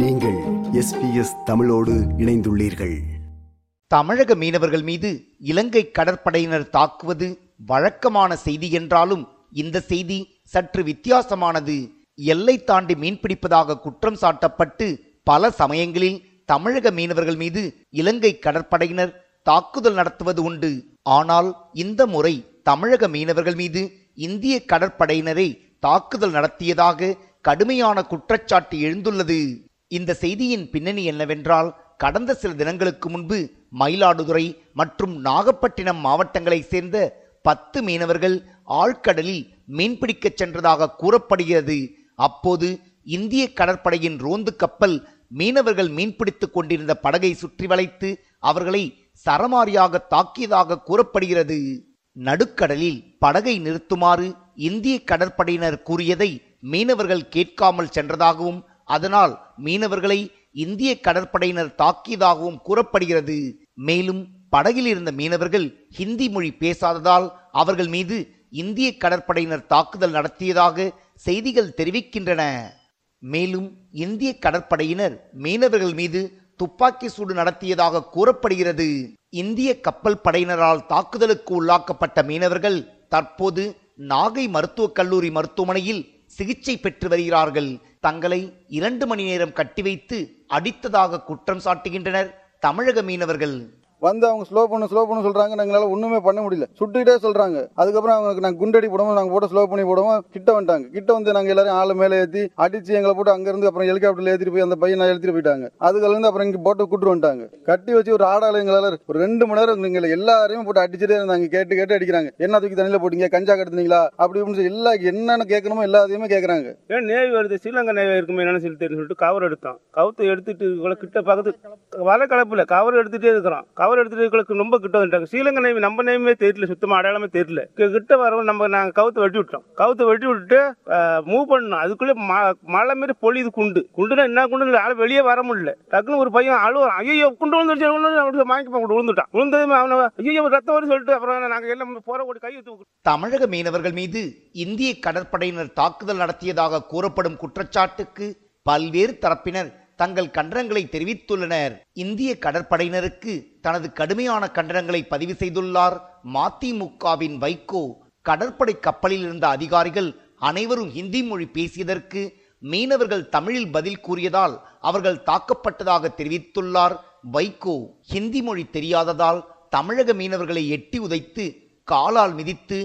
நீங்கள் எஸ்பிஎஸ் தமிழோடு இணைந்துள்ளீர்கள். தமிழக மீனவர்கள் மீது இலங்கை கடற்படையினர் தாக்குவது வழக்கமான செய்தி என்றாலும் இந்த செய்தி சற்று வித்தியாசமானது. எல்லை தாண்டி மீன்பிடிப்பதாக குற்றம் சாட்டப்பட்டு பல சமயங்களில் தமிழக மீனவர்கள் மீது இலங்கை கடற்படையினர் தாக்குதல் நடத்துவது உண்டு. ஆனால் இந்த முறை தமிழக மீனவர்கள் மீது இந்திய கடற்படையினரை தாக்குதல் நடத்தியதாக கடுமையான குற்றச்சாட்டு எழுந்துள்ளது. இந்த செய்தியின் பின்னணி என்னவென்றால் கடந்த சில தினங்களுக்கு முன்பு மயிலாடுதுறை மற்றும் நாகப்பட்டினம் மாவட்டங்களைச் சேர்ந்த பத்து மீனவர்கள் ஆழ்கடலில் மீன்பிடிக்கச் சென்றதாக கூறப்படுகிறது. அப்போது இந்திய கடற்படையின் ரோந்து கப்பல் மீனவர்கள் மீன்பிடித்துக் கொண்டிருந்த படகை சுற்றி வளைத்து அவர்களை சரமாரியாக தாக்கியதாக கூறப்படுகிறது. நடுக்கடலில் படகை நிறுத்துமாறு இந்திய கடற்படையினர் கூறியதை மீனவர்கள் கேட்காமல் சென்றதாகவும் அதனால் மீனவர்களை இந்திய கடற்படையினர் தாக்கியதாகவும் கூறப்படுகிறது. மேலும் படகில் இருந்த மீனவர்கள் ஹிந்தி மொழி பேசாததால் அவர்கள் மீது இந்திய கடற்படையினர் தாக்குதல் நடத்தியதாக செய்திகள் தெரிவிக்கின்றன. மேலும் இந்திய கடற்படையினர் மீனவர்கள் மீது துப்பாக்கி சூடு நடத்தியதாக கூறப்படுகிறது. இந்திய கப்பல் படையினரால் தாக்குதலுக்கு உள்ளாக்கப்பட்ட மீனவர்கள் தற்போது நாகை மருத்துவக் கல்லூரி மருத்துவமனையில் சிகிச்சை பெற்று வருகிறார்கள். தங்களை இரண்டு மணி நேரம் கட்டி வைத்து அடித்ததாக குற்றம் சாட்டுகின்றனர் தமிழக மீனவர்கள். வந்து அவங்க ஸ்லோ பண்ண ஸ்லோ பண்ண சொல்றாங்க. எங்களால ஒண்ணுமே பண்ண முடியல. சுட்டுக்கிட்டே சொல்றாங்க. அதுக்கப்புறம் அவங்க நாங்க குண்டடி போடுவோம். நாங்க போட்டு ஸ்லோ பண்ணி போடுவோம். கிட்ட வந்துட்டாங்க. கிட்ட வந்து நாங்க எல்லாரும் ஆளு மேலே ஏத்தி அடிச்சு எங்களை போட்டு அங்க இருந்து அப்புறம் ஹெலிகாப்டர்ல ஏத்திட்டு போய் அந்த பையனை எழுத்திட்டு போயிட்டாங்க. அதுக்கு இருந்து அப்புறம் இங்க போட்டு கூட்டு வந்துட்டாங்க. கட்டி வச்சு ஒரு ஆடால எங்களால ஒரு ரெண்டு மணி நேரம் எங்களை எல்லாரையும் போட்டு அடிச்சுட்டே இருந்தாங்க. கேட்டு கேட்டு அடிக்கிறாங்க. என்ன தூக்கி தண்ணியில போட்டீங்க? கஞ்சா கடத்துனீங்களா? அப்படி இப்படின்னு சொல்லி எல்லா என்னென்ன கேட்கணுமோ எல்லாத்தையுமே கேட்குறாங்க ஏன் நேவி வருது. ஸ்ரீலங்கா நேவி இருக்குமே என்னன்னு சொல்லி தெரியும் சொல்லிட்டு கவர் எடுத்தான். கவுத்து எடுத்துட்டு இவ்வளவு கிட்ட பக்கத்து வலை கலப்புல. கவர் எடுத்துட்டே இருக்கிறான். கவர் எடுத்துட்டு ரொம்ப கிட்ட வந்துட்டாங்க. ஸ்ரீலங்கா நேமி நம்ம நேமே தெரியல சுத்தமா அடையாளமே தெரியல. கிட்ட வரவும் நம்ம நாங்க கவுத்து வெட்டி விட்டோம் கவுத்து வெட்டி விட்டுட்டு மூவ் பண்ணோம் அதுக்குள்ளே ம- மழை மாரி பொழியுது குண்டு. குண்டுனா என்ன குண்டு ஆள் வெளியே வர முடியல. டக்குன்னு ஒரு பையன் அழுவான். ஐயோ குண்டு விழுந்துருச்சு விழுந்து வாங்கி விழுந்துட்டான். விழுந்ததுமே அவனை ஐயோ ரத்தம் வரும்னு சொல்லிட்டு அப்புறம் நாங்க எல்லாம் போற ஓடி கை தமிழக மீனவர்கள் மீது இந்திய கடற்படையினர் தாக்குதல் நடத்தியதாக கூறப்படும் குற்றச்சாட்டுக்கு பல்வேறு தரப்பினர் தங்கள் கண்டனங்களை தெரிவித்துள்ளனர். இந்திய கடற்படையினருக்கு தனது கடுமையான கண்டனங்களை பதிவு செய்துள்ளார். மதிமுகவின் வைகோ கடற்படை கப்பலில் இருந்த அதிகாரிகள் அனைவரும் ஹிந்தி மொழி பேசியதற்கு மீனவர்கள் தமிழில் பதில் கூறியதால் அவர்கள் தாக்கப்பட்டதாக தெரிவித்துள்ளார். வைகோ ஹிந்தி மொழி தெரியாததால் தமிழக மீனவர்களை எட்டி உதைத்து காலால் மிதித்து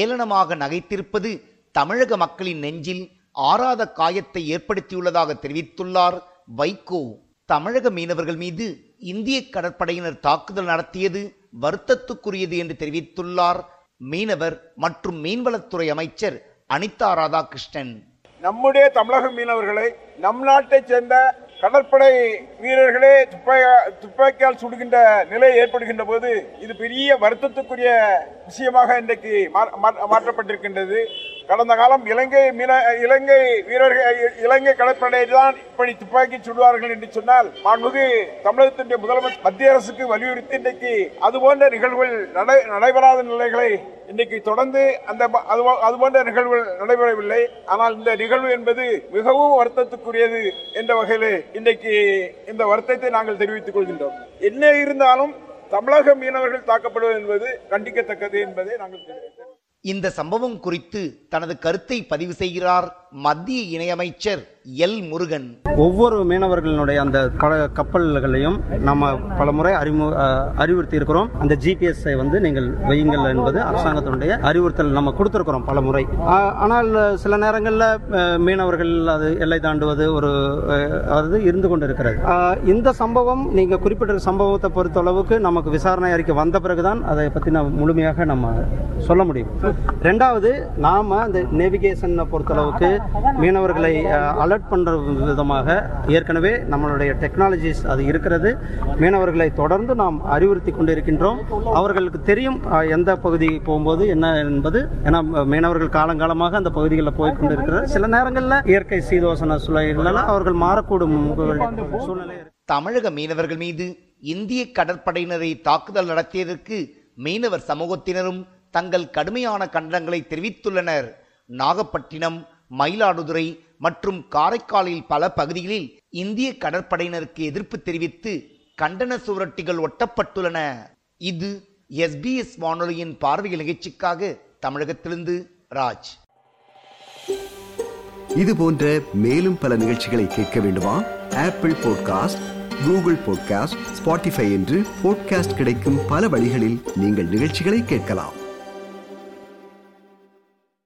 ஏளனமாக நகைத்திருப்பது தமிழக மக்களின் நெஞ்சில் ஆறாத காயத்தை ஏற்படுத்தியுள்ளதாக தெரிவித்துள்ளார். வைகோ தமிழக மீனவர்கள் மீது இந்திய கடற்படையினர் தாக்குதல் நடத்தியது வருத்தத்துக்குரியது என்று தெரிவித்துள்ளார் மீனவர் மற்றும் மீன்வளத்துறை அமைச்சர் அனிதா ராதாகிருஷ்ணன். நம்முடைய தமிழக மீனவர்களை நம் நாட்டை சேர்ந்த கடற்படை வீரர்களே துப்பாக்கியால் சுடுகின்ற நிலை ஏற்படுகின்ற போது இது பெரிய வருத்தத்துக்குரிய விஷயமாக இன்றைக்கு மா- மாற்றப்பட்டிருக்கின்றது. கடந்த காலம் இலங்கை மீன இலங்கை வீரர்கள் இலங்கை கடற்படையை தான் இப்படி துப்பாக்கி சுடுவார்கள் என்று சொன்னால் மாண்புமிகு தமிழகத்தினுடைய முதலமைச்சர் மத்திய அரசுக்கு வலியுறுத்தி இன்றைக்கு அதுபோன்ற நிகழ்வுகள் நடை- நடைபெறாத நிலைகளை இன்றைக்கு தொடர்ந்து அந்த அது அது போன்ற நிகழ்வுகள் நடைபெறவில்லை. ஆனால் இந்த நிகழ்வு என்பது மிகவும் வருத்தத்துக்குரியது என்ற வகையில் இன்றைக்கு இந்த வருத்தத்தை நாங்கள் தெரிவித்துக் கொள்கின்றோம். என்ன இருந்தாலும் தமிழக மீனவர்கள் தாக்கப்படுவது என்பது கண்டிக்கத்தக்கது என்பதை நாங்கள் தெரிவித்தோம் இந்த சம்பவம் குறித்து தனது கருத்தை பதிவு செய்கிறார் மத்திய இணையமைச்சர் எல் முருகன். ஒவ்வொரு மீனவர்களுடைய அந்த கப்பல்களையும் நம்ம பல முறை அறிமு அறிவுறுத்தி இருக்கிறோம் அந்த ஜிபிஎஸ்ஐ வந்து நீங்கள் வையுங்கள் என்பது அரசாங்கத்தினுடைய அறிவுறுத்தல் நம்ம கொடுத்திருக்கிறோம் பல முறை ஆனால் சில நேரங்களில் மீனவர்கள் அது எல்லை தாண்டுவது ஒரு அதாவது அது இருந்து கொண்டிருக்கிறது. இருக்கிறது இந்த சம்பவம் நீங்க குறிப்பிட்ட சம்பவத்தை பொறுத்தளவுக்கு நமக்கு விசாரணை அறிக்கை வந்த பிறகுதான் அதை பத்தி நம்ம முழுமையாக நம்ம சொல்ல முடியும். ரெண்டாவது நாம அந்த நேவிகேஷனை பொறுத்தளவுக்கு மீனவர்களை அலர்ட் பண்ணுற விதமாக ஏற்கனவே நம்மளுடைய டெக்னாலஜிஸ் அது இருக்கிறது. மீனவர்களை தொடர்ந்து நாம் அறிவுறுத்தி கொண்டிருக்கின்றோம். அவர்களுக்கு தெரியும் எந்த பகுதி போகும்போது என்ன என்பது. ஏன்னா மீனவர்கள் காலங்காலமாக அந்த பகுதிகளில் போய் கொண்டிருக்கிறார் சில நேரங்களில் இயற்கை சீதோசன சூழல்களால் அவர்கள் மாறக்கூடும் சூழ்நிலை தமிழக மீனவர்கள் மீது இந்திய கடற்படையினரை தாக்குதல் நடத்தியதற்கு மீனவர் சமூகத்தினரும் தங்கள் கடுமையான கண்டனங்களை தெரிவித்துள்ளனர். நாகப்பட்டினம் மயிலாடுதுறை மற்றும் காரைக்காலில் பல பகுதிகளில் இந்திய கடற்படையினருக்கு எதிர்ப்பு தெரிவித்து கண்டன சுவரொட்டிகள் ஒட்டப்பட்டுள்ளன. இது எஸ்பிஎஸ் வானொலியின் பார்வை நிகழ்ச்சிக்காக தமிழகத்திலிருந்து ராஜ். இது போன்ற மேலும் பல நிகழ்ச்சிகளை கேட்க வேண்டுமா? Apple podcast Google podcast Spotify என்று பாட்காஸ்ட் கிடைக்கும் பல வழிகளில் நீங்கள் நிகழ்ச்சிகளை கேட்கலாம்.